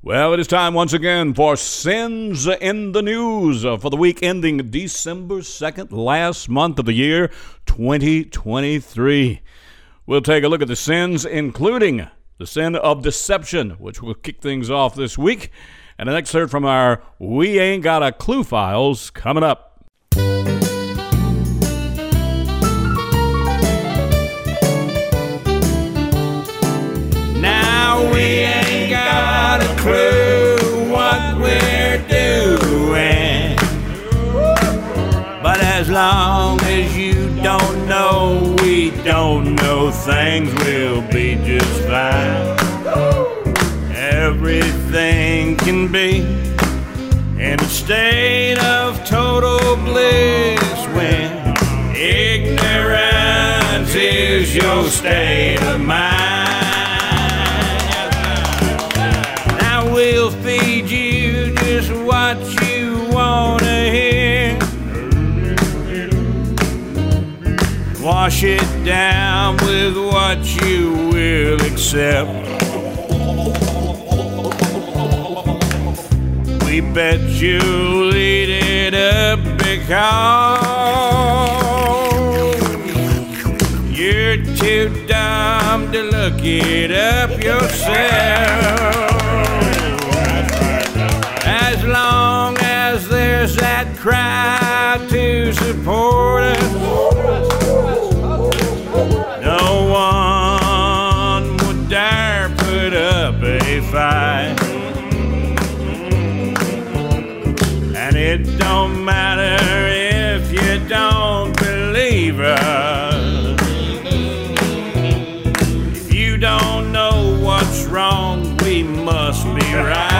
Well, it is time once again for Sins in the News for the week ending December 2nd, last month of the year 2023. We'll take a look at the sins, including the sin of deception, which will kick things off this week, and an excerpt from our We Ain't Got a Clue files coming up. Clue what we're doing. But as long as you don't know, we don't know, things will be just fine. Everything can be in a state of total bliss when ignorance is your state of mind. It down with what you will accept. We bet you'll eat it up because you're too dumb to look it up yourself. As long as there's that crowd to support us, And it don't matter if you don't believe us. If you don't know what's wrong, we must be right.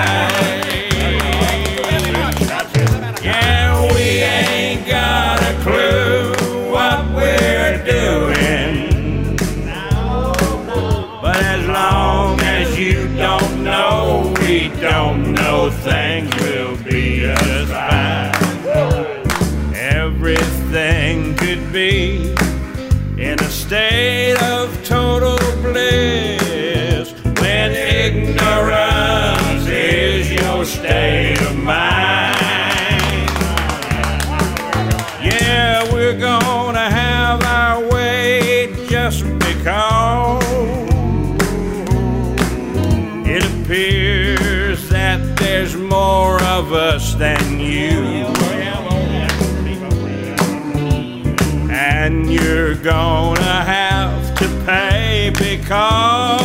Gonna have to pay because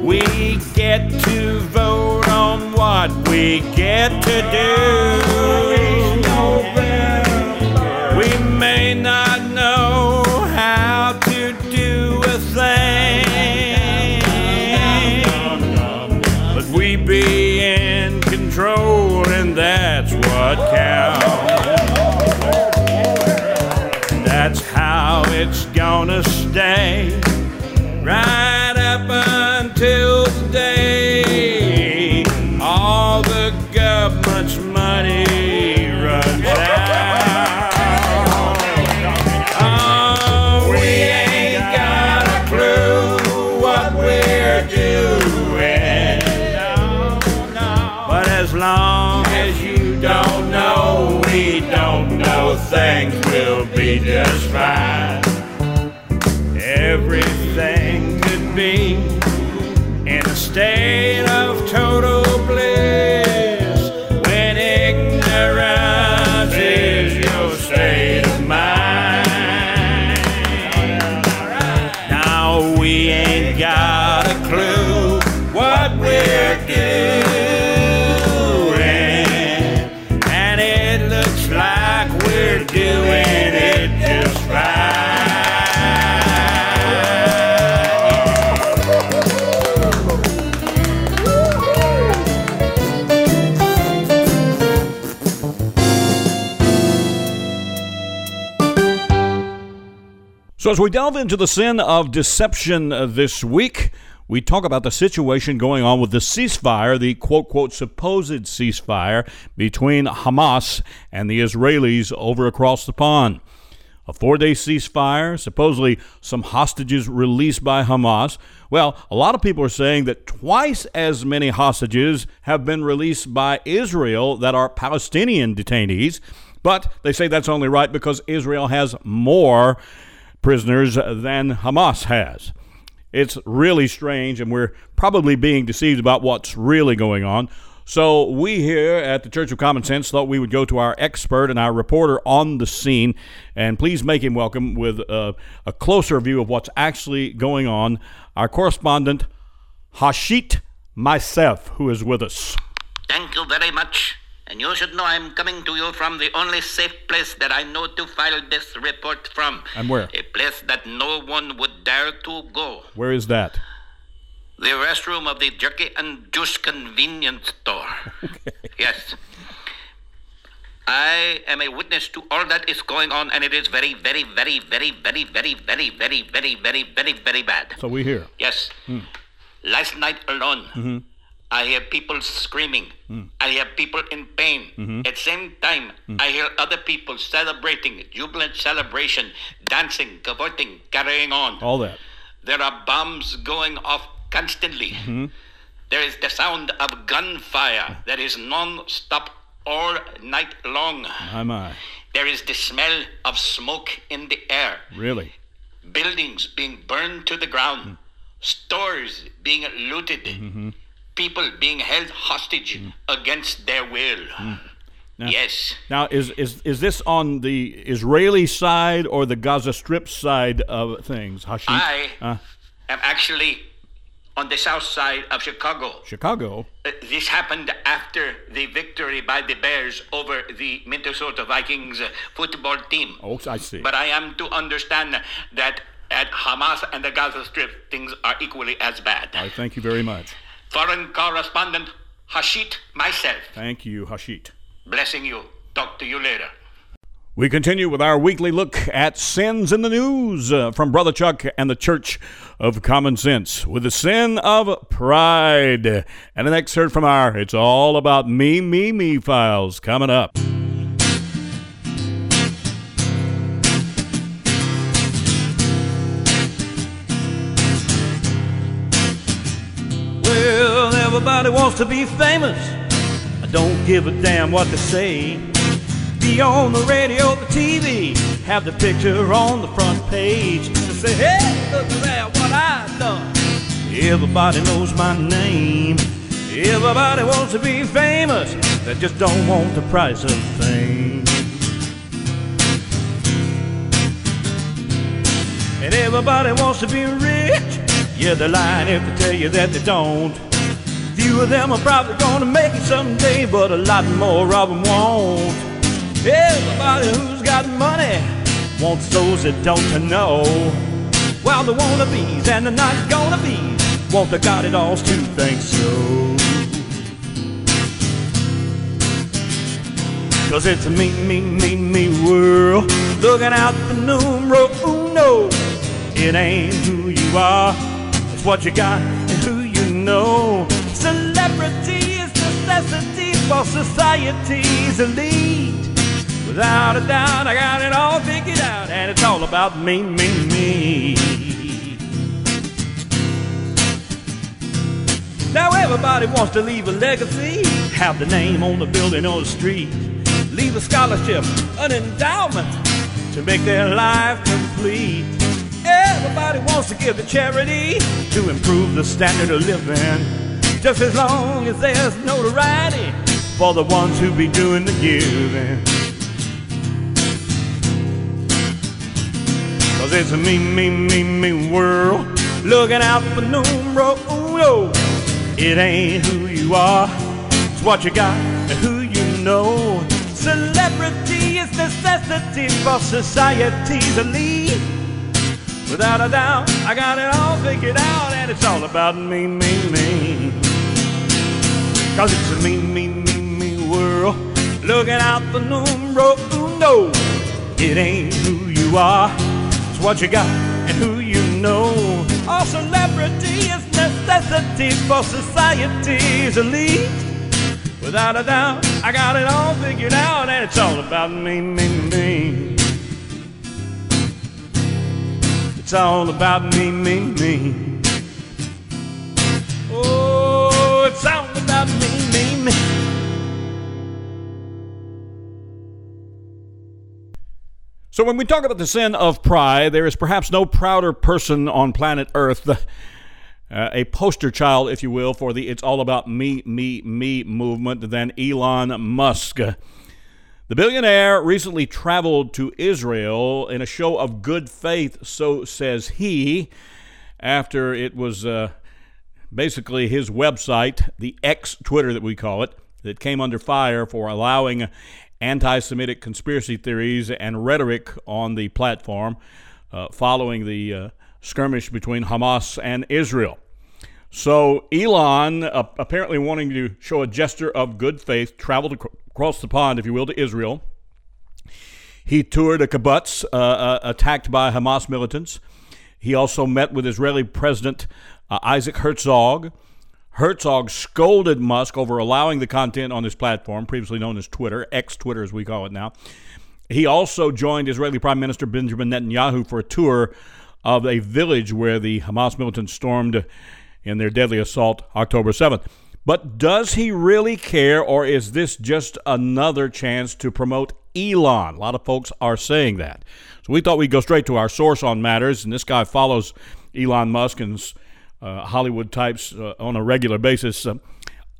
we get to vote on what we get to do. Fine. Everything could be in a state as we delve into the sin of deception uh, this week, we talk about the situation going on with the ceasefire, the quote, quote, supposed ceasefire between Hamas and the Israelis over across the pond. a four day ceasefire, supposedly some hostages released by Hamas. Well, a lot of people are saying that twice as many hostages have been released by Israel that are Palestinian detainees. But they say that's only right because Israel has more prisoners than Hamas has. It's really strange, and we're probably being deceived about what's really going on. So, we here at the Church of Common Sense thought we would go to our expert and our reporter on the scene, and please make him welcome with a, a closer view of what's actually going on. Our correspondent, Hashit Maisef, who is with us. Thank you very much. And you should know I'm coming to you from the only safe place that I know to file this report from. And where? A place that no one would dare to go. Where is that? The restroom of the Jerky and Juice convenience store. Yes. I am a witness to all that is going on, and it is very, very, very, very, very, very, very, very, very, very, very, very bad. So we hear. Yes. Last night alone, I hear people screaming. Hmm. I hear people in pain. Mm-hmm. At the same time, hmm. I hear other people celebrating, jubilant celebration, dancing, cavorting, carrying on. All that. There are bombs going off constantly. Mm-hmm. There is the sound of gunfire that is non-stop all night long. My, my. There is the smell of smoke in the air Really? buildings being burned to the ground, hmm. stores being looted, mm-hmm. People being held hostage against their will. Yes. Now, is, is, is this on the Israeli side or the Gaza Strip side of things, Hashit? I Uh, am actually on the south side of Chicago. Chicago. Uh, This happened after the victory by the Bears over the Minnesota Vikings uh, football team. Oh, I see. But I am to understand that at Hamas and the Gaza Strip, things are equally as bad. I thank you very much. Foreign correspondent Hashit myself. Thank you, Hashit. Blessing you. Talk to you later. We continue with our weekly look at sins in the news uh, from Brother Chuck and the Church of Common Sense with the sin of pride. And an excerpt from our It's All About Me, Me, Me files coming up. To be famous. I don't give a damn what they say. Be on the radio, the TV, have the picture on the front page. And say, hey, look at what I've done. Everybody knows my name. Everybody wants to be famous. They just don't want the price of fame. And everybody wants to be rich. Yeah, they're lying if they tell you that they don't. Few of them are probably gonna make it someday, but a lot more of them won't. Everybody who's got money wants those that don't know. While the wannabes and the not gonna be want the got it alls to think so. Cause it's a me, me, me, me world. Looking out for numero uno. It ain't who you are, it's what you got know. Celebrity is necessity for society's elite. Without a doubt, I got it all figured out, and it's all about me, me, me. Now everybody wants to leave a legacy, have the name on the building or the street, leave a scholarship, an endowment to make their life complete. Everybody wants to give to charity to improve the standard of living, just as long as there's notoriety for the ones who be doing the giving. Cause it's a me, me, me, me world, looking out for numero uno. It ain't who you are, it's what you got and who you know. Celebrity is necessity for society's elite. Without a doubt, I got it all figured out, and it's all about me, me, me. Cause it's a me, me, me, me world, looking out for numero uno. It ain't who you are, it's what you got and who you know. All celebrity is necessity for society's elite. Without a doubt, I got it all figured out, and it's all about me, me, me. It's all about me, me, me. Oh, it's all about me, me, me. So, when we talk about the sin of pride, there is perhaps no prouder person on planet Earth, uh, a poster child, if you will, for the It's All About Me, Me, Me movement than Elon Musk. The billionaire recently traveled to Israel in a show of good faith, so says he, after it was uh, basically his website, the X Twitter that we call it, that came under fire for allowing anti Semitic conspiracy theories and rhetoric on the platform uh, following the uh, skirmish between Hamas and Israel. So Elon, uh, apparently wanting to show a gesture of good faith, traveled ac- across the pond, if you will, to Israel. He toured a kibbutz uh, uh, attacked by Hamas militants. He also met with Israeli President uh, Isaac Herzog. Herzog scolded Musk over allowing the content on his platform, previously known as Twitter, ex Twitter as we call it now. He also joined Israeli Prime Minister Benjamin Netanyahu for a tour of a village where the Hamas militants stormed in their deadly assault October 7th. But does he really care, or is this just another chance to promote Elon? A lot of folks are saying that. So we thought we'd go straight to our source on matters, and this guy follows Elon Musk and uh, Hollywood types uh, on a regular basis. Uh,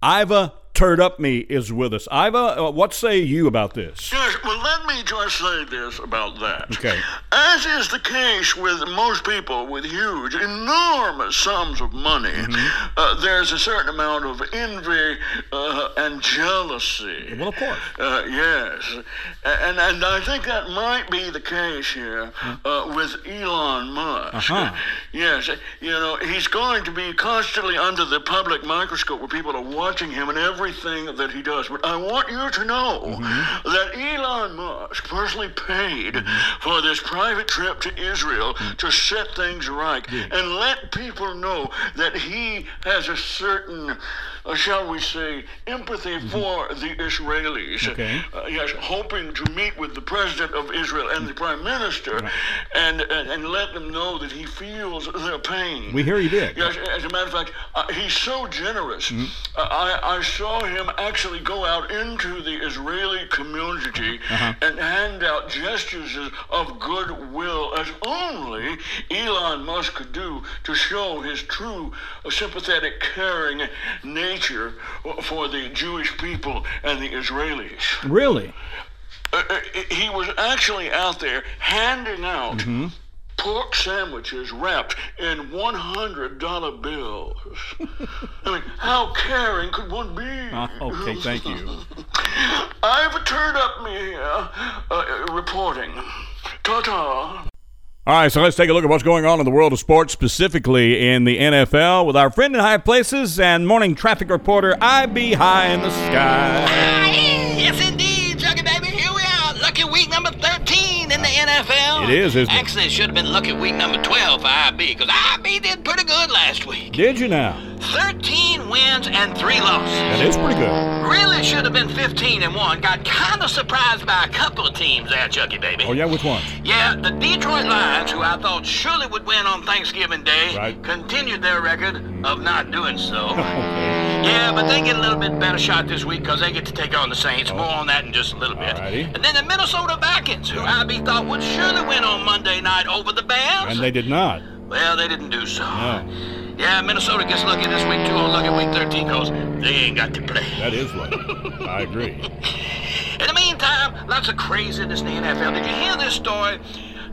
Iva Turdupme is with us. Iva, uh, what say you about this? Yes, well, let me just say this about that. Okay. As is the case with most people with huge, enormous sums of money, Mm-hmm. uh, there's a certain amount of envy uh, and jealousy. Well, of course. Uh, yes, and and I think that might be the case here uh, with Elon Musk. Uh-huh. Yes, you know he's going to be constantly under the public microscope where people are watching him and everything that he does. But I want you to know Mm-hmm. that Elon Musk personally paid for this private trip to Israel Mm. to set things right and let people know that he has a certain, uh, shall we say, empathy for the Israelis. Mm-hmm. Okay. Uh, yes, hoping to meet with the president of Israel and the prime minister, and, and and let them know that he feels their pain. We hear he did. Yes, as a matter of fact, uh, he's so generous. Uh, I, I saw him actually go out into the Israeli community and hand out gestures of goodwill as only Elon Musk could do to show his true uh, sympathetic, caring nature for the Jewish people and the Israelis. Really? Uh, uh, he was actually out there handing out pork sandwiches wrapped in $100 bills. I mean, how caring could one be? Uh, okay, thank you. Iva Turdupme here, uh, uh, reporting. Ta-ta. All right, so let's take a look at what's going on in the world of sports, specifically in the NFL, with our friend in high places and morning traffic reporter IB High in the Sky. Yes, indeed, Chucky Baby. Here we are. Lucky week number 13 in the NFL. It is, isn't it? Actually, it should have been lucky week number 12 for IB, because IB did pretty good last week. Did you now? 13 wins and 3 losses. That is pretty good. Really should have been 15 and 1. Got kind of surprised by a couple of teams there, Chucky Baby. Oh, yeah, which ones? Yeah, the Detroit Lions, who I thought surely would win on Thanksgiving Day, Right. continued their record of not doing so. Yeah, but they get a little bit better shot this week because they get to take on the Saints. Oh. More on that in just a little bit. Alrighty. And then the Minnesota Vikings, who IB thought would surely win on Monday night over the Bears. And they did not. well, they didn't do so. No. Yeah, Minnesota gets lucky this week too on lucky week 13 because they ain't got to play. That is lucky. I agree. In the meantime, lots of craziness in the NFL. Did you hear this story?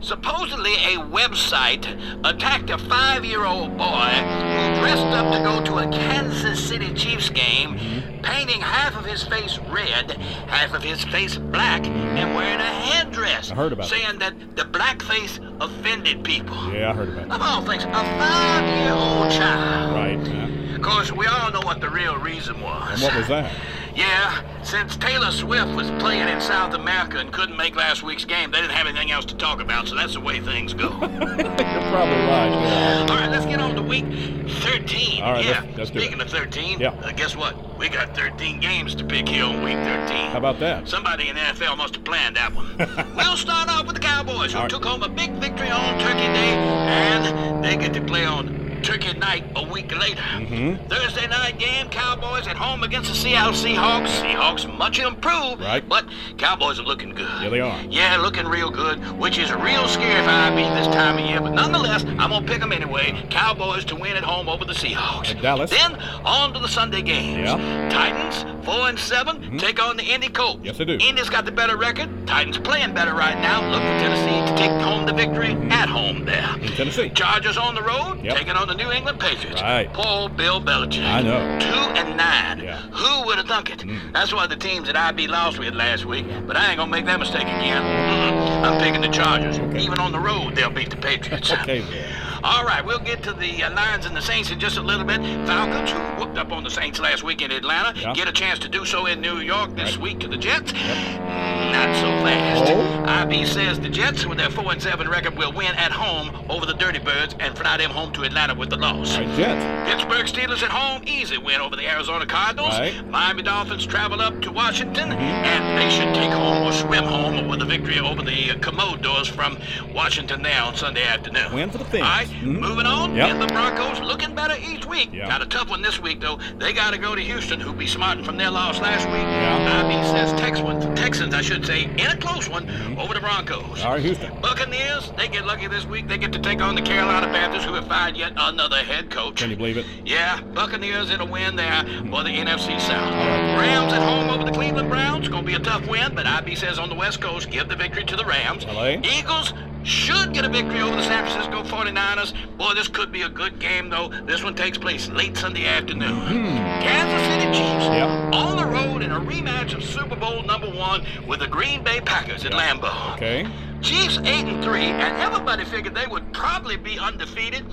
Supposedly, a website attacked a five year old boy who dressed up to go to a Kansas City Chiefs game, painting half of his face red, half of his face black, and wearing a headdress. I heard about. Saying that the blackface offended people. Yeah, I heard about Of all things, a five year old child. Right. yeah. Of course, we all know what the real reason was. And what was that? Yeah, since Taylor Swift was playing in South America and couldn't make last week's game, they didn't have anything else to talk about, so that's the way things go. You're probably right. All right, let's get on to week 13. All right, yeah. let's- let's Speaking it. of 13, Yeah. uh, guess what? We got 13 games to pick here on week 13. How about that? Somebody in the NFL must have planned that one. we'll start off with the Cowboys, who right. took home a big victory on Turkey Day, and they get to play on Turkey Night a week later. Mm-hmm. Thursday night game, Cowboys at home against the Seattle Seahawks. Seahawks much improved, Right. but Cowboys are looking good. Yeah, they are. Yeah, looking real good, which is real scary for IB this time of year. But nonetheless, I'm gonna pick them anyway. Cowboys to win at home over the Seahawks. At Dallas. Then on to the Sunday games. Yeah. Titans four and 7 take on the Indy Colts. Yes, they do. Indy's got the better record. Titans playing better right now. Look for Tennessee to take home the victory at home there. In Tennessee. Chargers on the road, Yep. taking on the New England Patriots. Right. Poor Bill Belichick. I know. Two and nine. Yeah. Mm. Who would have thunk it? That's one of the teams that IB lost with last week, but I ain't gonna make that mistake again. Mm-mm. I'm picking the Chargers. Even on the road, they'll beat the Patriots. Okay, then. All right, we'll get to the uh, Lions and the Saints in just a little bit. Falcons, who whooped up on the Saints last week in Atlanta, Yeah. get a chance to do so in New York this week to the Jets. Not so fast. Oh? IB says the Jets, with their 4 and 7 record, will win at home over the Dirty Birds and fly them home to Atlanta with the loss. Right, Jets. Pittsburgh Steelers at home, easy win over the Arizona Cardinals. Right. Mm-hmm. Miami Dolphins travel up to Washington, and they should take home or swim home with a victory over the uh, Commanders from Washington there on Sunday afternoon. Win for the Fins. All right, Mhm. moving on. Yep. And the Broncos looking better each week. Yeah. Got a tough one this week, though. They got to go to Houston, who be smarting from their loss last week. Yeah. IB says Texans, Texans, I should say, in a close one over the Broncos. Mm-hmm. All right, Houston. Buccaneers, they get lucky this week. They get to take on the Carolina Panthers, who have fired yet another head coach. Can you believe it? Yeah, Buccaneers in a win there for the NFC South. Rams at home over the Cleveland Browns. Going to be a tough win, but IB says on the West Coast, give the victory to the Rams. LA. Eagles should get a victory over the San Francisco 49ers. Boy, this could be a good game, though. This one takes place late Sunday afternoon. Hmm. Kansas City Chiefs Yep. on the road in a rematch of Super Bowl number one with the Green Bay Packers at Lambeau. Okay. Chiefs eight and three, and everybody figured they would probably be undefeated.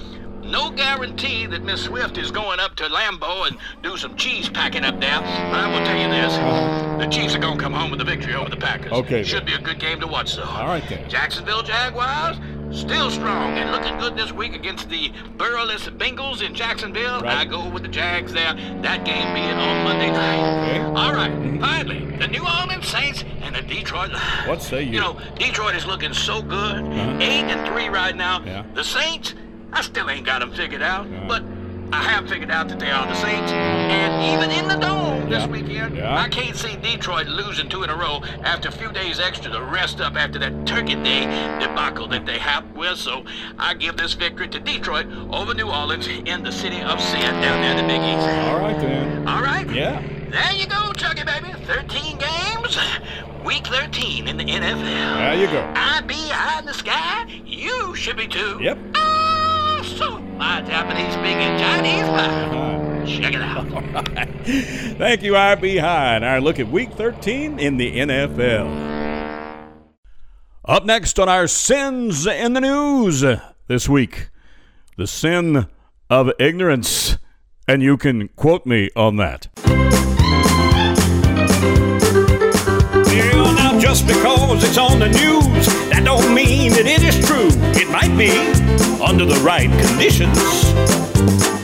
No guarantee that Miss Swift is going up to Lambeau and do some cheese packing up there. But I will tell you this: the Chiefs are going to come home with a victory over the Packers. Okay, should be a good game to watch, though. All right, then. Jacksonville Jaguars. Still strong and looking good this week against the burrowless Bengals in Jacksonville. Right. I go with the Jags there. That game being on Monday night. Okay. All right. Finally, the New Orleans Saints and the Detroit Lions. What say you? You know, Detroit is looking so good. Uh-huh. Eight and three right now. Yeah. The Saints, I still ain't got them figured out, Uh-huh. but I have figured out that they are the Saints. And even in the dome this Yeah. weekend, Yeah. I can't see Detroit losing two in a row after a few days extra to rest up after that Turkey Day debacle that they happened with. So I give this victory to Detroit over New Orleans in the city of sin down there in the Big Easy. All right, then. All right? Yeah. There you go, Chucky baby. 13 games. Week 13 in the NFL. There you go. I be high in the sky. You should be too. Yep. So my Japanese speaking Chinese pie. Check it out. Thank you, IB High. And our look at Week 13 in the NFL. Up next on our sins in the news this week, the sin of ignorance. And you can quote me on that. Just because it's on the news, that don't mean that it is true. It might be under the right conditions.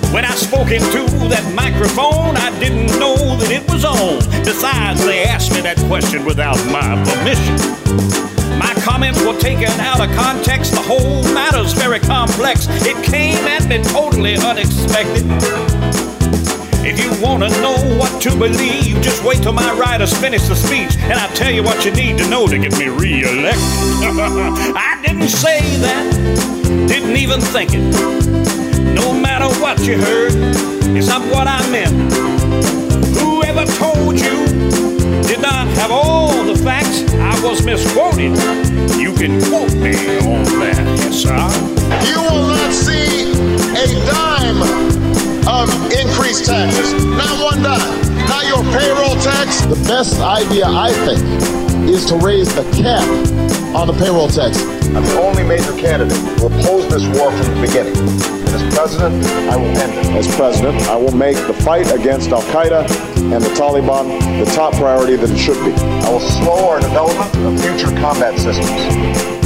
When I spoke into that microphone, I didn't know that it was on. Besides, they asked me that question without my permission. My comments were taken out of context. The whole matter's very complex. It came at me totally unexpected. If you want to know what to believe, just wait till my writers finish the speech, and I'll tell you what you need to know to get me reelected. I didn't say that, didn't even think it. No matter what you heard, it's not what I meant. Whoever told you did not have all the facts, I was misquoted. You can quote me on that, yes, sir. You will not see a dime of increased taxes. Not one dime. Not your payroll tax. The best idea, I think, is to raise the cap on the payroll tax. I'm the only major candidate who opposed this war from the beginning. And as president, I will end it. As president, I will make the fight against Al Qaeda and the Taliban the top priority that it should be. I will slow our development of future combat systems.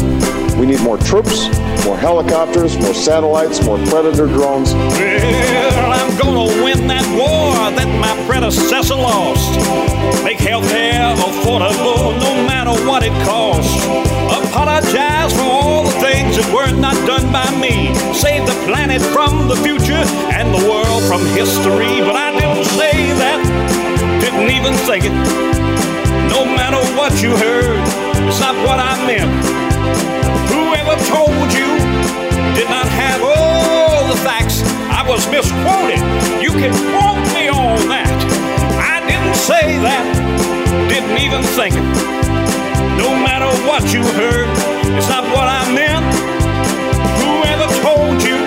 We need more troops, more helicopters, more satellites, more predator drones. Well, I'm gonna win that war that my predecessor lost. Make healthcare affordable no matter what it costs. Apologize for all the things that were not done by me. Save the planet from the future and the world from history. But I didn't say that, didn't even think it. No matter what you heard, it's not what I meant. Whoever told you did not have all the facts. I was misquoted. You can quote me on that. I didn't say that, didn't even think it. No matter what you heard, it's not what I meant. Whoever told you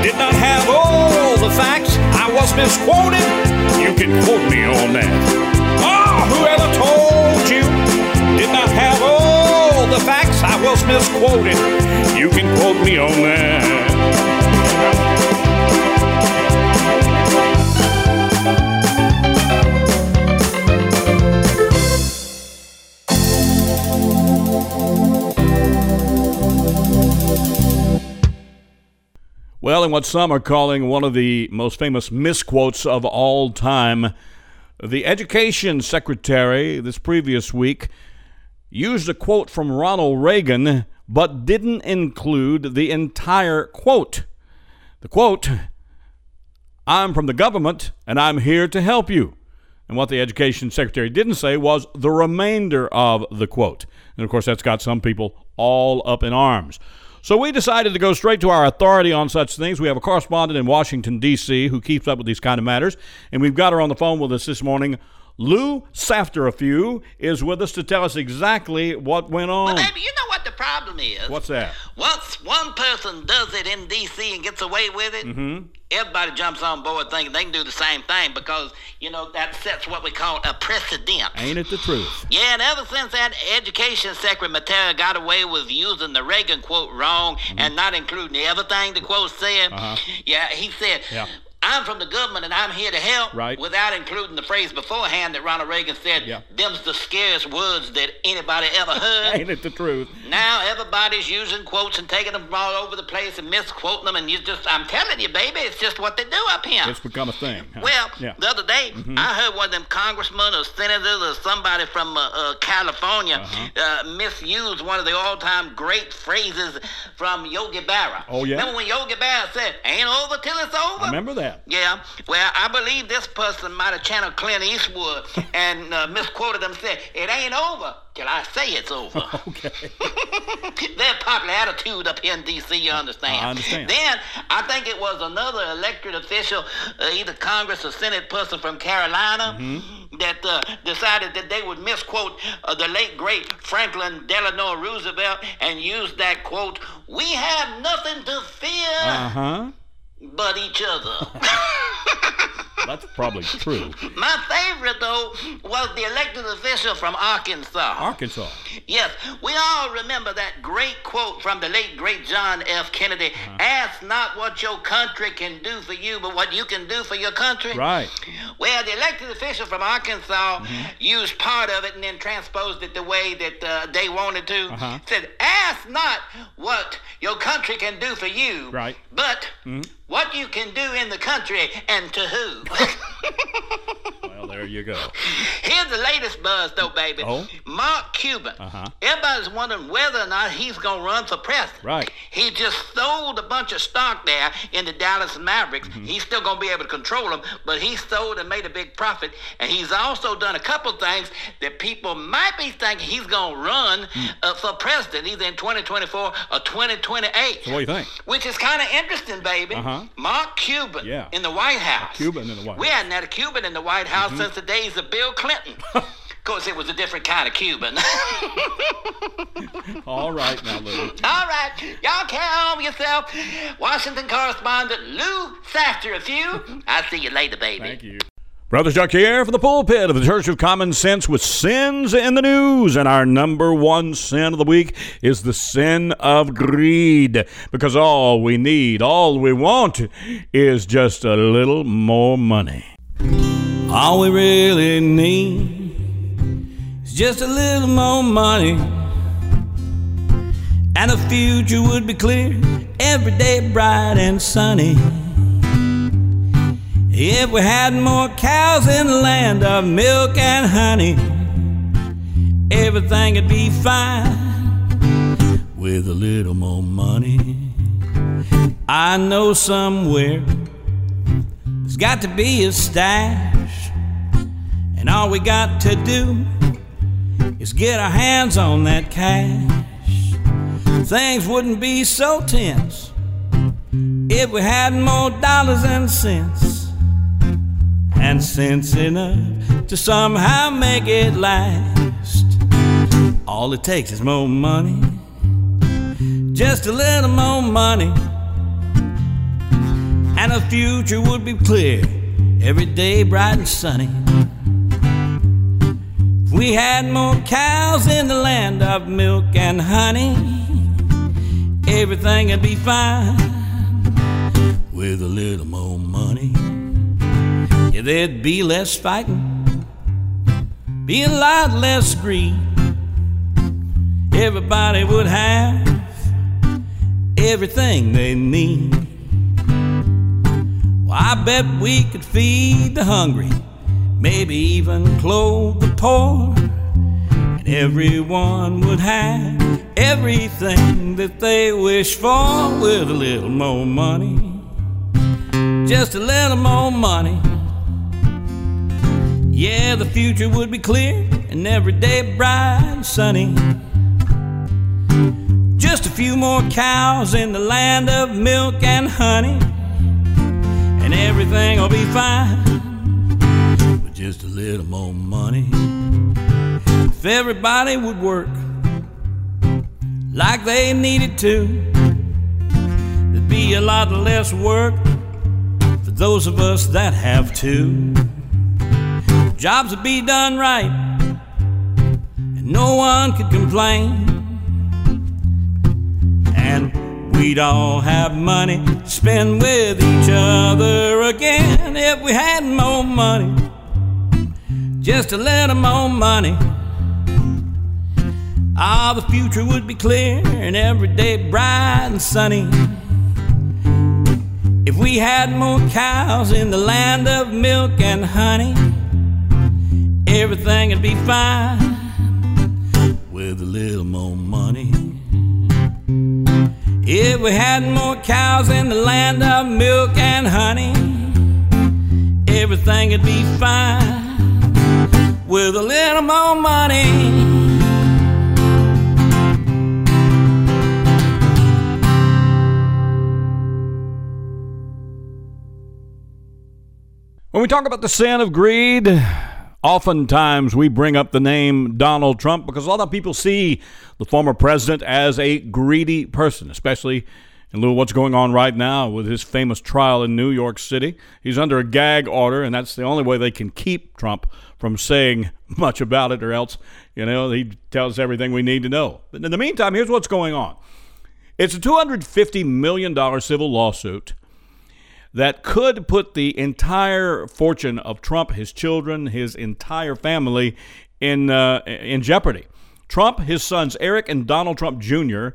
did not have all the facts. I was misquoted. You can quote me on that. Ah, oh, whoever told you did not have all the facts. I was misquoted. You can quote me on that. Well, in what some are calling one of the most famous misquotes of all time, the education secretary this previous week used a quote from Ronald Reagan, but didn't include the entire quote. The quote, I'm from the government and I'm here to help you. And what the education secretary didn't say was the remainder of the quote. And of course, that's got some people all up in arms. So we decided to go straight to our authority on such things. We have a correspondent in Washington, D.C., who keeps up with these kind of matters. And we've got her on the phone with us this morning. Lou Zafferafew is with us to tell us exactly what went on. But baby, you know what the problem is? What's that? Once one person does it in D.C. and gets away with it, Mm-hmm. everybody jumps on board thinking they can do the same thing because, you know, that sets what we call a precedent. Ain't it the truth? Yeah, and ever since that education secretary got away with using the Reagan quote wrong Mm-hmm. and not including the everything the quote said, yeah, he said, Uh-huh. Yeah. I'm from the government and I'm here to help, Right. without including the phrase beforehand that Ronald Reagan said, Yeah. them's the scariest words that anybody ever heard. Ain't it the truth? Now everybody's using quotes and taking them all over the place and misquoting them, and you just—I'm telling you, baby, it's just what they do up here. It's become a thing. huh? Well, yeah. Mm-hmm. the other day, I heard one of them congressmen or senators or somebody from uh, uh, California Uh-huh. uh misuse one of the all-time great phrases from Yogi Berra. Oh, yeah? Remember when Yogi Berra said, "Ain't over till it's over." I remember that. Yeah, well, I believe this person might have channeled Clint Eastwood and uh, misquoted him. Said, "It ain't over till I say it's over." Okay. Their popular attitude up here in D.C., you understand? I understand. Then I think it was another elected official, uh, either Congress or Senate person from Carolina, Mm-hmm. that uh, decided that they would misquote uh, the late great Franklin Delano Roosevelt and use that quote: "We have nothing to fear Uh huh. But each other." That's probably true. My favorite though was the elected official from Arkansas. Arkansas. Yes, we all remember that great quote from the late great John F. Kennedy Uh-huh. Ask not what your country can do for you, but what you can do for your country. Right. Well, the elected official from Arkansas used part of it and then transposed it the way that uh, they wanted to. Uh-huh. Said, Ask not what your country can do for you, Right. but what you can do in the country and to who. Well, there you go. Here's the latest buzz, though, baby. Oh? Mark Cuban. Uh-huh. Everybody's wondering whether or not he's going to run for president. Right. He just sold a bunch of stock there in the Dallas Mavericks. Mm-hmm. He's still going to be able to control them, but he sold and made a big profit. And he's also done a couple things that people might be thinking he's going to run Mm. uh, for president, either in 2024 or 2028. So what do you think? Which is kind of interesting, baby. Uh-huh. Mark Cuban Yeah. in the White House. Cuban in the White House. We hadn't had a Cuban in the White House since the days of Bill Clinton. of course, it was a different kind of Cuban. All right, now, Lou. All right, y'all calm yourself. Washington correspondent Lou Zafferafew. I'll see you later, baby. Thank you. Brother Chuck here from the pulpit of the Church of Common Sense with sins in the news. And our number one sin of the week is the sin of greed. Because all we need, all we want is just a little more money. All we really need is just a little more money. And the future would be clear, every day bright and sunny. If we had more cows in the land of milk and honey, everything would be fine with a little more money. I know somewhere got to be a stash, and all we got to do is get our hands on that cash. Things wouldn't be so tense if we had more dollars and cents and sense enough to somehow make it last. All it takes is more money, just a little more money, and the future would be clear, every day bright and sunny. If we had more cows in the land of milk and honey, everything would be fine with a little more money. Yeah, there'd be less fighting, be a lot less greed. Everybody would have everything they need. I bet we could feed the hungry, maybe even clothe the poor. And everyone would have everything that they wish for with a little more money. Just a little more money. Yeah, the future would be clear and every day bright and sunny. Just a few more cows in the land of milk and honey, and everything will be fine with just a little more money. If everybody would work like they needed to, there'd be a lot less work for those of us that have to. Jobs would be done right, and no one could complain. And we'd all have money to spend with each other again if we had more money. Just a little more money. Ah, the future would be clear and every day bright and sunny. If we had more cows in the land of milk and honey everything would be fine with a little more money. If we had more cows in the land of milk and honey, everything would be fine with a little more money. When we talk about the sin of greed, oftentimes we bring up the name Donald Trump because a lot of people see the former president as a greedy person, especially in lieu of what's going on right now with his famous trial in New York City. He's under a gag order, and that's the only way they can keep Trump from saying much about it, or else, you know, he tells everything we need to know. But in the meantime, here's what's going on it's a $250 million civil lawsuit that could put the entire fortune of Trump, his children, his entire family in uh, in jeopardy. Trump, his sons Eric and Donald Trump Jr.,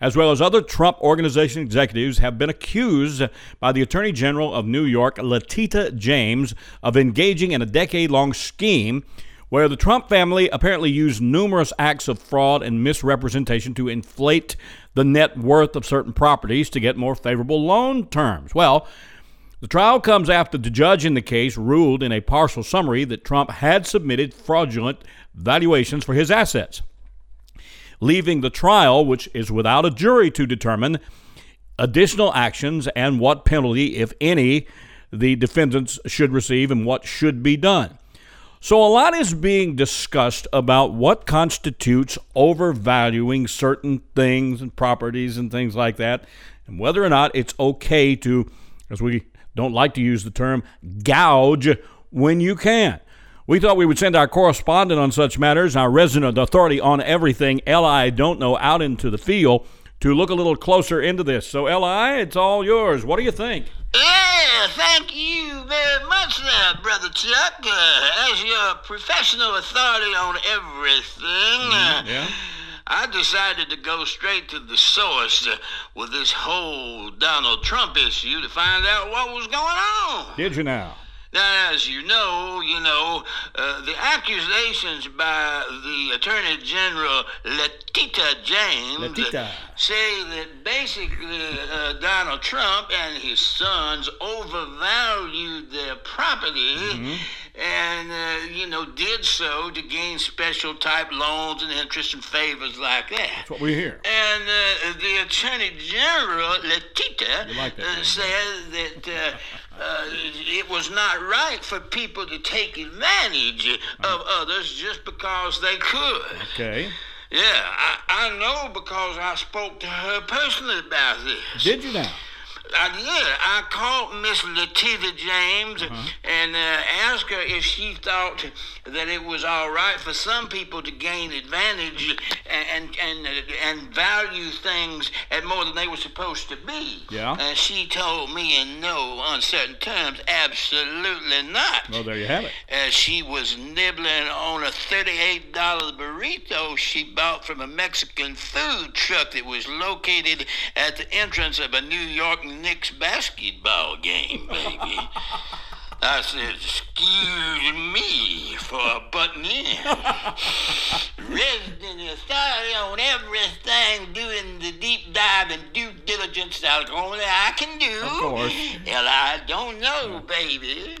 as well as other Trump organization executives, have been accused by the Attorney General of New York, Letitia James, of engaging in a decade long scheme where the Trump family apparently used numerous acts of fraud and misrepresentation to inflate the net worth of certain properties to get more favorable loan terms. Well, the trial comes after the judge in the case ruled in a partial summary that Trump had submitted fraudulent valuations for his assets, leaving the trial, which is without a jury to determine additional actions and what penalty, if any, the defendants should receive and what should be done. So, a lot is being discussed about what constitutes overvaluing certain things and properties and things like that, and whether or not it's okay to, as we don't like to use the term gouge when you can. We thought we would send our correspondent on such matters, our resident authority on everything, L.I. Dontknow, out into the field to look a little closer into this. So, L.I., it's all yours. What do you think? Yeah, thank you very much there, Brother Chuck. Uh, as your professional authority on everything, uh, Yeah? I decided to go straight to the source uh, with this whole Donald Trump issue to find out what was going on. Did you now? Now, as you know, you know, uh, the accusations by the Attorney General Letita James Letita. say that basically uh, Donald Trump and his sons overvalued their property and, uh, you know, did so to gain special type loans and interest and favors like that. That's what we hear. And uh, the Attorney General, Letita, like that uh, said that uh, uh, it was not right for people to take advantage of others just because they could. Okay. Yeah, I, I know because I spoke to her personally about this. Did you now? I did. I called Miss Letitia James and uh, asked her if she thought that it was all right for some people to gain advantage and and and, uh, and value things at more than they were supposed to be. Yeah. And she told me in no uncertain terms, absolutely not. Well, there you have it. As she was nibbling on a $38 burrito she bought from a Mexican food truck that was located at the entrance of a New York Knicks basketball game, baby. I said, excuse me for butting in. Resident authority on everything, doing the deep dive and due diligence that only I can do. Of course. Hell, I don't know, baby.